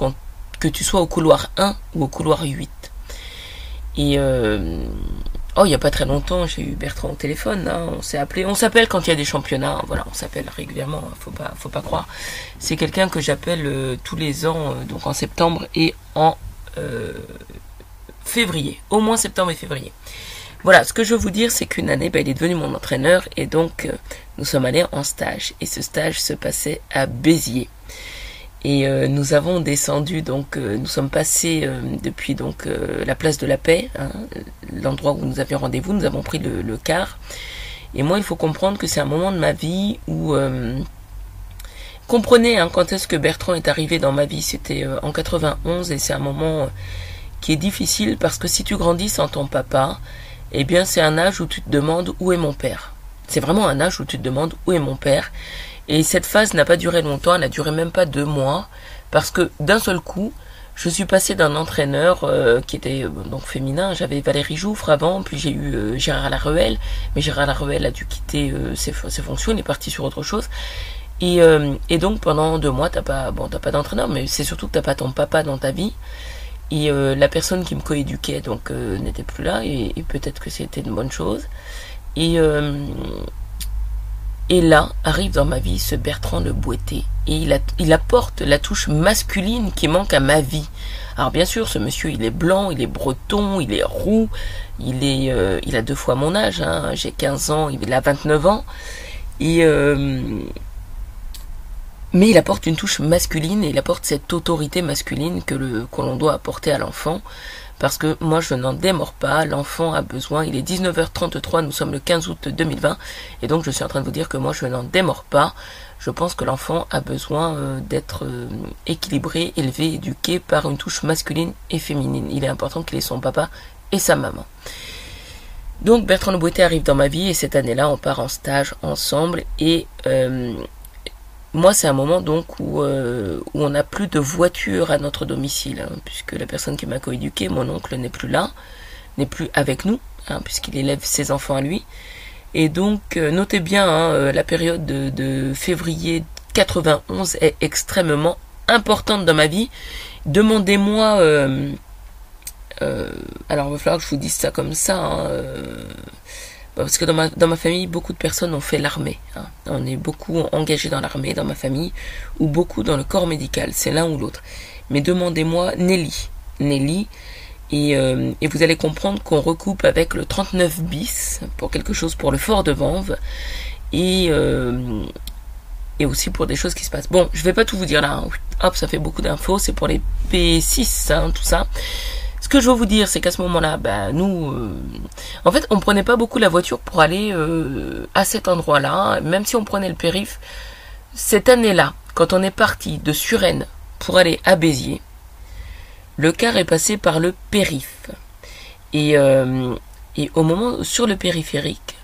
que tu sois au couloir 1 ou au couloir 8. Et euh, oh, il n'y a pas très longtemps, j'ai eu Bertrand au téléphone. Hein, on s'est appelé, on s'appelle quand il y a des championnats. Voilà, on s'appelle régulièrement. Hein, faut pas, faut pas croire. C'est quelqu'un que j'appelle euh, tous les ans, donc en septembre et en février, au moins septembre et février. Voilà, ce que je veux vous dire, c'est qu'une année, ben, il est devenu mon entraîneur et donc nous sommes allés en stage. Et ce stage se passait à Béziers. Et euh, nous avons descendu, donc euh, nous sommes passés depuis donc la place de la Paix, hein, l'endroit où nous avions rendez-vous. Nous avons pris le, car Et moi, il faut comprendre que c'est un moment de ma vie où... Euh, comprenez hein, quand est-ce que Bertrand est arrivé dans ma vie. C'était euh, en 91 et c'est un moment euh, qui est difficile parce que si tu grandis sans ton papa, eh bien c'est un âge où tu te demandes où est mon père. C'est vraiment un âge où tu te demandes où est mon père. Et cette phase n'a pas duré longtemps, elle n'a duré même pas deux mois, parce que d'un seul coup, je suis passé d'un entraîneur euh, qui était euh, donc féminin, j'avais Valérie Jouffre avant, puis j'ai eu euh, Gérard Laruelle, mais Gérard Laruelle a dû quitter ses, fonctions, il est parti sur autre chose. Et, et donc pendant deux mois, t'as pas bon t'as pas d'entraîneur, mais c'est surtout que t'as pas ton papa dans ta vie. Et la personne qui me coéduquait donc n'était plus là, et, et peut-être que c'était une bonne chose. Et et là arrive dans ma vie ce Bertrand Le Boité. Et il, apporte la touche masculine qui manque à ma vie. Alors bien sûr, ce monsieur, il est blanc, il est breton, il est roux, il est, euh, il a deux fois mon âge. Hein. J'ai 15 ans, il a 29 ans. Euh, mais il apporte une touche masculine et il apporte cette autorité masculine que l'on doit apporter à l'enfant parce que moi je n'en démords pas, l'enfant a besoin, il est 19h33, nous sommes le 15 août 2020, et donc je suis en train de vous dire que moi je n'en démords pas, je pense que l'enfant a besoin euh, d'être euh, équilibré, élevé, éduqué par une touche masculine et féminine. Il est important qu'il ait son papa et sa maman. Donc Bertrand Le arrive dans ma vie et cette année-là on part en stage ensemble et euh, moi, c'est un moment donc où, euh, où on n'a plus de voiture à notre domicile, hein, puisque la personne qui m'a coéduqué, mon oncle, n'est plus là, n'est plus avec nous, hein, puisqu'il élève ses enfants à lui. Et donc, euh, notez bien, hein, euh, la période de, de, février 91 est extrêmement importante dans ma vie. Demandez-moi... alors, il va falloir que je vous dise ça comme ça. Parce que dans ma, dans ma famille, beaucoup de personnes ont fait l'armée. Hein. On est beaucoup engagés dans l'armée, dans ma famille, ou beaucoup dans le corps médical. C'est l'un ou l'autre. Mais demandez-moi Nelly. Nelly. Et, euh, et, vous allez comprendre qu'on recoupe avec le 39 bis pour quelque chose pour le fort de Vanves. Et, euh, et aussi pour des choses qui se passent. Bon, je vais pas tout vous dire là. Hein. Hop, ça fait beaucoup d'infos. C'est pour les P6, hein, tout ça. Ce que je veux vous dire, c'est qu'à ce moment-là, bah, nous, euh, en fait, on prenait pas beaucoup la voiture pour aller euh, à cet endroit-là, même si on prenait le périph. Cette année-là, quand on est parti de Suresnes pour aller à Béziers, le car est passé par le périph. Et, euh, et au moment sur le périphérique,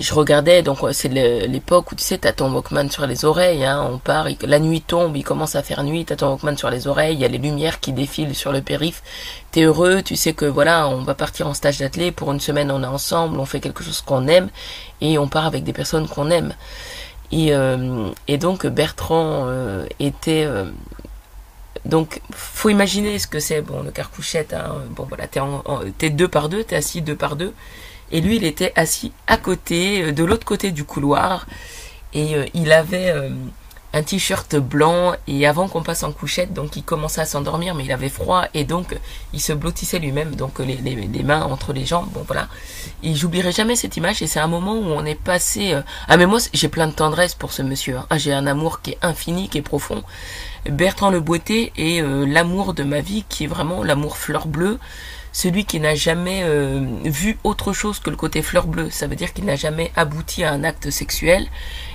je regardais, donc c'est l'époque où tu sais, t'as ton Walkman sur les oreilles, hein, on part, la nuit tombe, il commence à faire nuit, t'as ton Walkman sur les oreilles, il y a les lumières qui défilent sur le périph, t'es heureux, tu sais que voilà, on va partir en stage d'athlète, pour une semaine on est ensemble, on fait quelque chose qu'on aime, et on part avec des personnes qu'on aime. Et, euh, et donc Bertrand euh, était... Euh, donc, faut imaginer ce que c'est, bon, le carcouchette, hein, bon voilà, t'es deux par deux, t'es assis deux par deux, et lui, il était assis à côté, euh, de l'autre côté du couloir. Et euh, il avait euh, un t-shirt blanc. Et avant qu'on passe en couchette, donc il commençait à s'endormir, mais il avait froid. Et donc, il se blottissait lui-même, donc les, mains entre les jambes. Bon, voilà. Et j'oublierai jamais cette image. Et c'est un moment où on est passé... Ah, mais moi, j'ai plein de tendresse pour ce monsieur. Hein. Ah, j'ai un amour qui est infini, qui est profond. Bertrand Le Boité est l'amour de ma vie, qui est vraiment l'amour fleur bleue celui qui n'a jamais euh, vu autre chose que le côté fleur bleue. Ça veut dire qu'il n'a jamais abouti à un acte sexuel.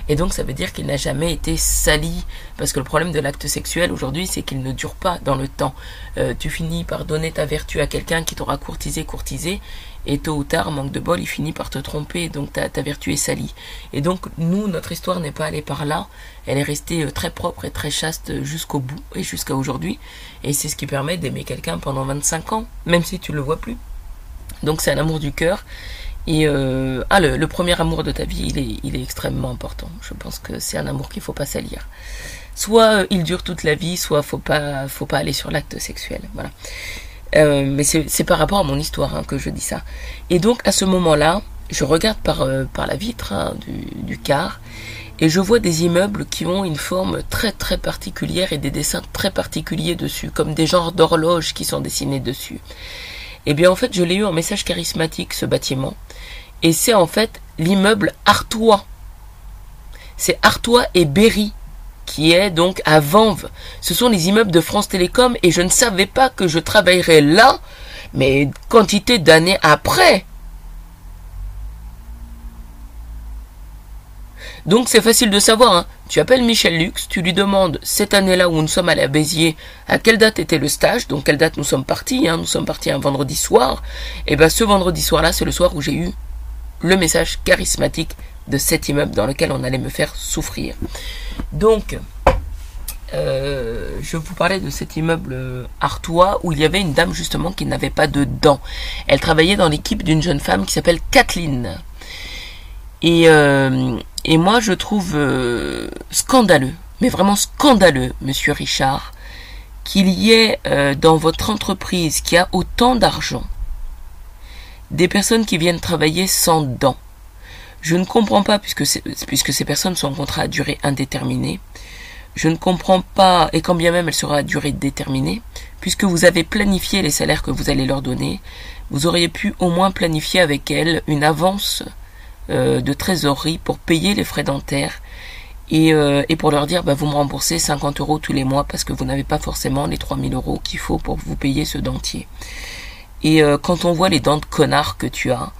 Et donc ça veut dire qu'il n'a jamais été sali. Parce que le problème de l'acte sexuel aujourd'hui, c'est qu'il ne dure pas dans le temps. Euh, tu finis par donner ta vertu à quelqu'un qui t'aura courtisé, courtisé. Et tôt ou tard, manque de bol, il finit par te tromper, donc ta, ta vertu est salie. Et donc, nous, notre histoire n'est pas allée par là, elle est restée euh, très propre et très chaste jusqu'au bout et jusqu'à aujourd'hui. Et c'est ce qui permet d'aimer quelqu'un pendant 25 ans, même si tu le vois plus. Donc c'est un amour du cœur. Et euh, ah, le, premier amour de ta vie, il est, il est extrêmement important. Je pense que c'est un amour qu'il faut pas salir. Soit euh, il dure toute la vie, soit faut pas, faut pas aller sur l'acte sexuel. Voilà. Euh, mais c'est par rapport à mon histoire hein, que je dis ça. Et donc à ce moment-là, je regarde par, euh, la vitre hein, du, du, car et je vois des immeubles qui ont une forme très très particulière et des dessins très particuliers dessus, comme des genres d'horloges qui sont dessinés dessus. Et eh bien en fait, je l'ai eu en message charismatique ce bâtiment, et c'est en fait l'immeuble Artois. C'est Artois et Berry qui est donc à Vanves. Ce sont les immeubles de France Télécom et je ne savais pas que je travaillerais là, mais quantité d'années après. Donc c'est facile de savoir. Hein. Tu appelles Michel Lux, tu lui demandes cette année-là où nous sommes allés à Béziers, à quelle date était le stage, donc quelle date nous sommes partis. Hein? Nous sommes partis un vendredi soir. Et ben ce vendredi soir-là, c'est le soir où j'ai eu le message charismatique de cet immeuble dans lequel on allait me faire souffrir. Donc, euh, je vous parlais de cet immeuble artois où il y avait une dame justement qui n'avait pas de dents. Elle travaillait dans l'équipe d'une jeune femme qui s'appelle Kathleen. Et, euh, moi je trouve euh, scandaleux, mais vraiment scandaleux, monsieur Richard, qu'il y ait dans votre entreprise qui a autant d'argent des personnes qui viennent travailler sans dents. Je ne comprends pas, puisque, puisque ces personnes sont en contrat à durée indéterminée, je ne comprends pas, et quand bien même elle sera à durée déterminée, puisque vous avez planifié les salaires que vous allez leur donner, vous auriez pu au moins planifier avec elles une avance euh, de trésorerie pour payer les frais dentaires et, euh, et pour leur dire bah, vous me remboursez 50 euros tous les mois parce que vous n'avez pas forcément les 3000 euros qu'il faut pour vous payer ce dentier. Et euh, quand on voit les dents de connard que tu as,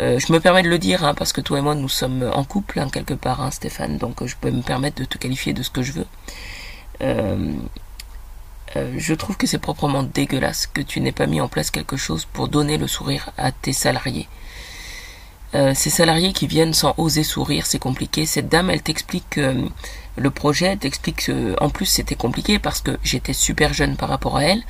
euh, je me permets de le dire, hein, parce que toi et moi, nous sommes en couple, hein, quelque part, hein, Stéphane, donc euh, je peux me permettre de te qualifier de ce que je veux. Euh, je trouve que c'est proprement dégueulasse que tu n'aies pas mis en place quelque chose pour donner le sourire à tes salariés. ces salariés qui viennent sans oser sourire, c'est compliqué. Cette dame, elle t'explique le projet, t'explique que, en plus c'était compliqué parce que j'étais super jeune par rapport à elle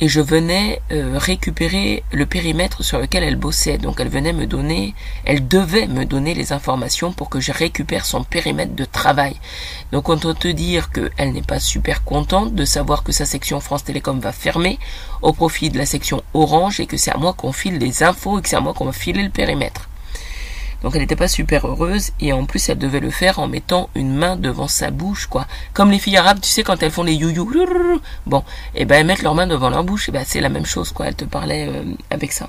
et je venais euh, récupérer le périmètre sur lequel elle bossait. Donc elle venait me donner, elle devait me donner les informations pour que je récupère son périmètre de travail. Donc on peut te dire qu'elle n'est pas super contente de savoir que sa section France Télécom va fermer au profit de la section Orange et que c'est à moi qu'on file les infos et que c'est à moi qu'on va filer le périmètre. Donc elle n'était pas super heureuse et en plus elle devait le faire en mettant une main devant sa bouche quoi. Comme les filles arabes, tu sais quand elles font les you-you. Bon, et eh ben elles mettent leurs mains devant leur bouche et ben c'est la même chose quoi. Elle te parlait euh, avec ça.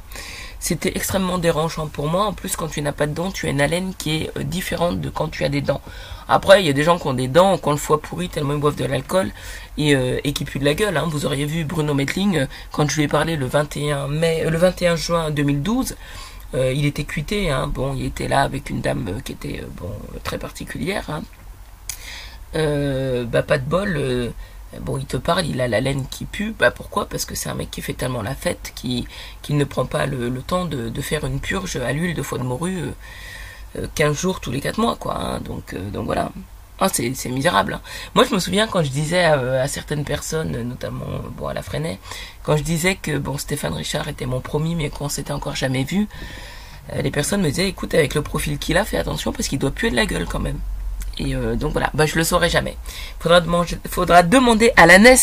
C'était extrêmement dérangeant pour moi. En plus, quand tu n'as pas de dents, tu as une haleine qui est euh, différente de quand tu as des dents. Après, il y a des gens qui ont des dents, qui ont le foie pourri tellement ils boivent de l'alcool et, euh, qui puent de la gueule. Hein. Vous auriez vu Bruno Metling quand je lui ai parlé le 21 mai, le 21 juin 2012. Euh, il était cuité, hein. bon, il était là avec une dame euh, qui était euh, bon très particulière. Hein. bah pas de bol. bon, il te parle, il a la laine qui pue. Bah pourquoi? Parce que c'est un mec qui fait tellement la fête qu'il ne prend pas le, temps de, faire une purge à l'huile de foie de morue 15 jours tous les 4 mois, quoi. Hein. Donc, donc voilà. Ah, c'est misérable. Hein. Moi, je me souviens quand je disais à, certaines personnes, notamment bon, à la Freinet, quand je disais que bon Stéphane Richard était mon promis, mais qu'on s'était encore jamais vu, euh, les personnes me disaient, écoute, avec le profil qu'il a, fais attention parce qu'il doit puer de la gueule quand même. Et euh, donc voilà, bah, je le saurai jamais. Faudra, faudra demander à la NES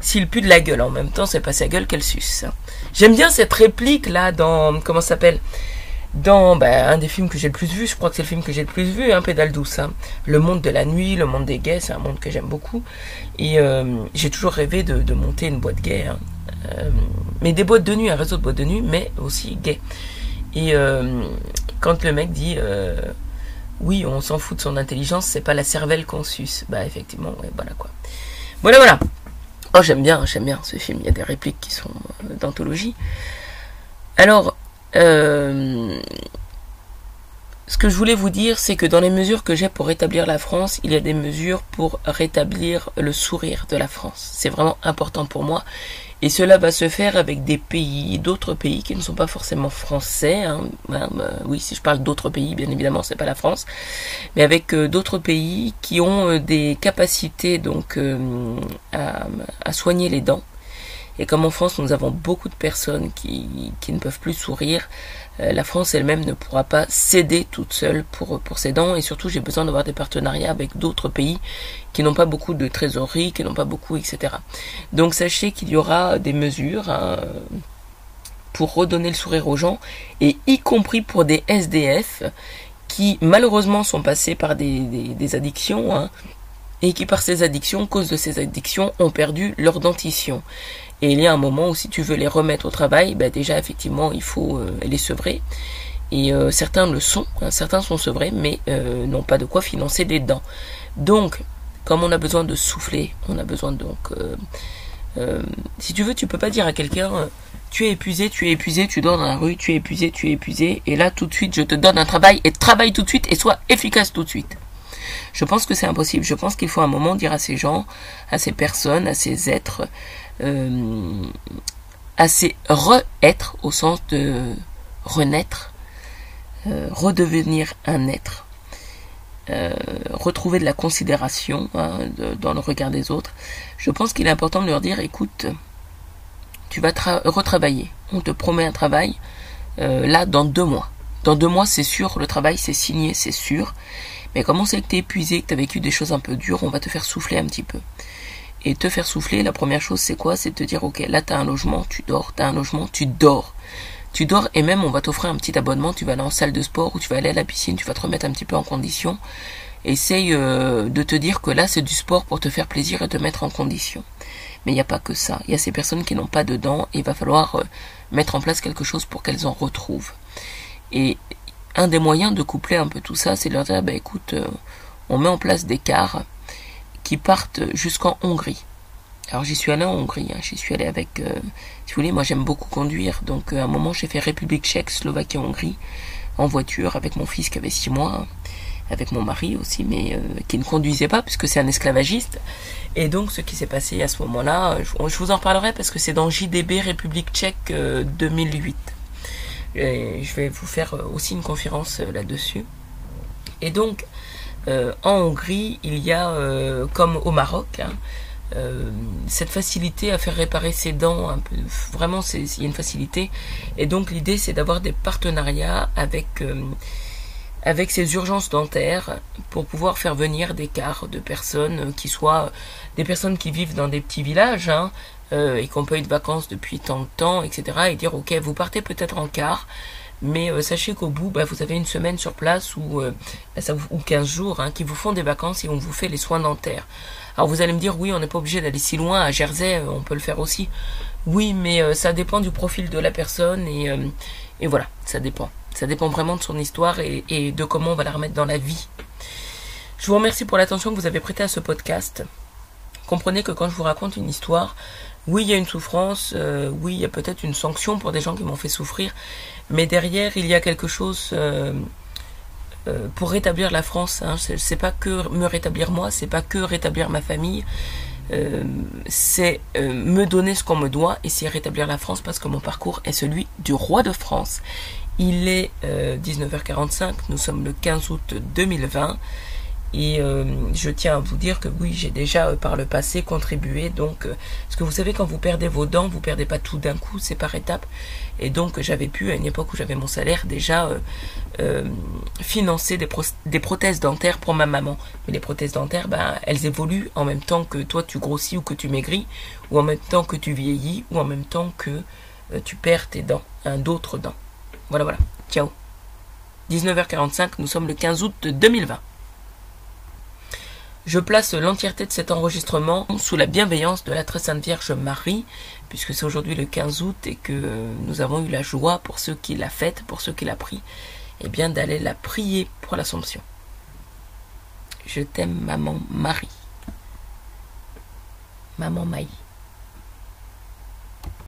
s'il pue de la gueule. En même temps, c'est pas sa gueule qu'elle suce. Hein. J'aime bien cette réplique là dans comment ça s'appelle? Dans bah, un des films que j'ai le plus vu, je crois que c'est le film que j'ai le plus vu, hein, Pédale douce. Hein. Le monde de la nuit, le monde des gays, c'est un monde que j'aime beaucoup. Et euh, j'ai toujours rêvé de, monter une boîte gay. Hein. Euh, mais des boîtes de nuit, un réseau de boîtes de nuit, mais aussi gay. Et euh, quand le mec dit oui, on s'en fout de son intelligence, c'est pas la cervelle qu'on suce. Bah effectivement, voilà quoi. Voilà, voilà. Oh, j'aime bien, j'aime bien ce film. Il y a des répliques qui sont d'anthologie. Alors, euh, ce que je voulais vous dire, c'est que dans les mesures que j'ai pour rétablir la France, il y a des mesures pour rétablir le sourire de la France. C'est vraiment important pour moi. Et cela va se faire avec des pays, d'autres pays qui ne sont pas forcément français. Hein. Bah, oui, si je parle d'autres pays, bien évidemment, c'est pas la France, mais avec euh, d'autres pays qui ont euh, des capacités donc à soigner les dents et comme en France, nous avons beaucoup de personnes qui, qui ne peuvent plus sourire, euh, la France elle-même ne pourra pas céder toute seule pour, pour ses dents. Et surtout, j'ai besoin d'avoir des partenariats avec d'autres pays qui n'ont pas beaucoup de trésorerie, qui n'ont pas beaucoup, etc. Donc sachez qu'il y aura des mesures hein, pour redonner le sourire aux gens, et y compris pour des SDF qui malheureusement sont passés par des, des, addictions. Hein, et qui par ces addictions, cause de ces addictions, ont perdu leur dentition. Et il y a un moment où si tu veux les remettre au travail, bah déjà effectivement il faut euh, les sevrer. Et euh, certains le sont, hein, certains sont sevrés, mais euh, n'ont pas de quoi financer des dents. Donc, comme on a besoin de souffler, on a besoin donc... si tu veux, tu peux pas dire à quelqu'un tu es épuisé, tu es épuisé, tu dors dans la rue, tu es épuisé, tu es épuisé, et là tout de suite je te donne un travail et travaille tout de suite et sois efficace tout de suite. Je pense que c'est impossible. Je pense qu'il faut un moment dire à ces gens, à ces personnes, à ces êtres, euh, à ces re-êtres au sens de renaître, euh, redevenir un être, euh, retrouver de la considération hein, dans le regard des autres. Je pense qu'il est important de leur dire, écoute, tu vas retravailler. On te promet un travail là dans deux mois. Dans deux mois, c'est sûr, le travail c'est signé, c'est sûr. Mais comme on sait que tu es épuisé, que tu as vécu des choses un peu dures, on va te faire souffler un petit peu. Et te faire souffler, la première chose c'est quoi? C'est de te dire, ok, là tu as un logement, tu dors, tu as un logement, tu dors. Tu dors et même on va t'offrir un petit abonnement, tu vas aller en salle de sport ou tu vas aller à la piscine, tu vas te remettre un petit peu en condition. Essaye euh, de te dire que là c'est du sport pour te faire plaisir et te mettre en condition. Mais il n'y a pas que ça. Il y a ces personnes qui n'ont pas de dents et il va falloir euh, mettre en place quelque chose pour qu'elles en retrouvent. Et un des moyens de coupler un peu tout ça, c'est de leur dire, bah, écoute, euh, on met en place des cars qui partent jusqu'en Hongrie. Alors j'y suis allé en Hongrie, hein. j'y suis allé avec, euh, si vous voulez, moi j'aime beaucoup conduire, donc euh, à un moment j'ai fait République tchèque, Slovaquie, Hongrie, en voiture avec mon fils qui avait 6 mois, avec mon mari aussi, mais qui ne conduisait pas puisque c'est un esclavagiste. Et donc ce qui s'est passé à ce moment-là, je, vous en parlerai parce que c'est dans JDB République tchèque 2008 je vais vous faire euh, aussi une conférence euh, là-dessus. Et donc, euh, en Hongrie, il y a, comme au Maroc, hein, cette facilité à faire réparer ses dents. Vraiment, il y a une facilité. Et donc, l'idée, c'est d'avoir des partenariats avec, avec ces urgences dentaires pour pouvoir faire venir des quarts de personnes qui soient des personnes qui vivent dans des petits villages, hein, euh, et qu'on peut être de vacances depuis tant de temps, etc. Et dire ok, vous partez peut-être en quart, mais euh, sachez qu'au bout, bah, vous avez une semaine sur place ou, euh, bah, ou 15 jours hein, qui vous font des vacances et on vous fait les soins dentaires. Alors vous allez me dire oui, on n'est pas obligé d'aller si loin, à Jersey, on peut le faire aussi. Oui, mais ça dépend du profil de la personne et, voilà, ça dépend. Ça dépend vraiment de son histoire et de comment on va la remettre dans la vie. Je vous remercie pour l'attention que vous avez prêtée à ce podcast. Comprenez que quand je vous raconte une histoire, oui, il y a une souffrance, euh, oui, il y a peut-être une sanction pour des gens qui m'ont fait souffrir, mais derrière, il y a quelque chose euh, euh, pour rétablir la France. Hein. C'est pas que me rétablir moi, c'est pas que rétablir ma famille, c'est me donner ce qu'on me doit et c'est rétablir la France parce que mon parcours est celui du roi de France. Il est 19h45, nous sommes le 15 août 2020. Et euh, je tiens à vous dire que oui, j'ai déjà euh, par le passé contribué. Donc, euh, parce que vous savez, quand vous perdez vos dents, vous perdez pas tout d'un coup, c'est par étapes. Et donc, j'avais pu, à une époque où j'avais mon salaire, déjà financer des, des, prothèses dentaires pour ma maman. Mais les prothèses dentaires, ben, elles évoluent en même temps que toi tu grossis ou que tu maigris, ou en même temps que tu vieillis, ou en même temps que tu perds tes dents, un d'autres dents. Voilà, voilà. Ciao. 19h45, nous sommes le 15 août 2020. Je place l'entièreté de cet enregistrement sous la bienveillance de la très sainte Vierge Marie, puisque c'est aujourd'hui le 15 août et que nous avons eu la joie pour ceux qui l'a faite, pour ceux qui l'a pris, eh bien d'aller la prier pour l'Assomption. Je t'aime, maman Marie. Maman Maï.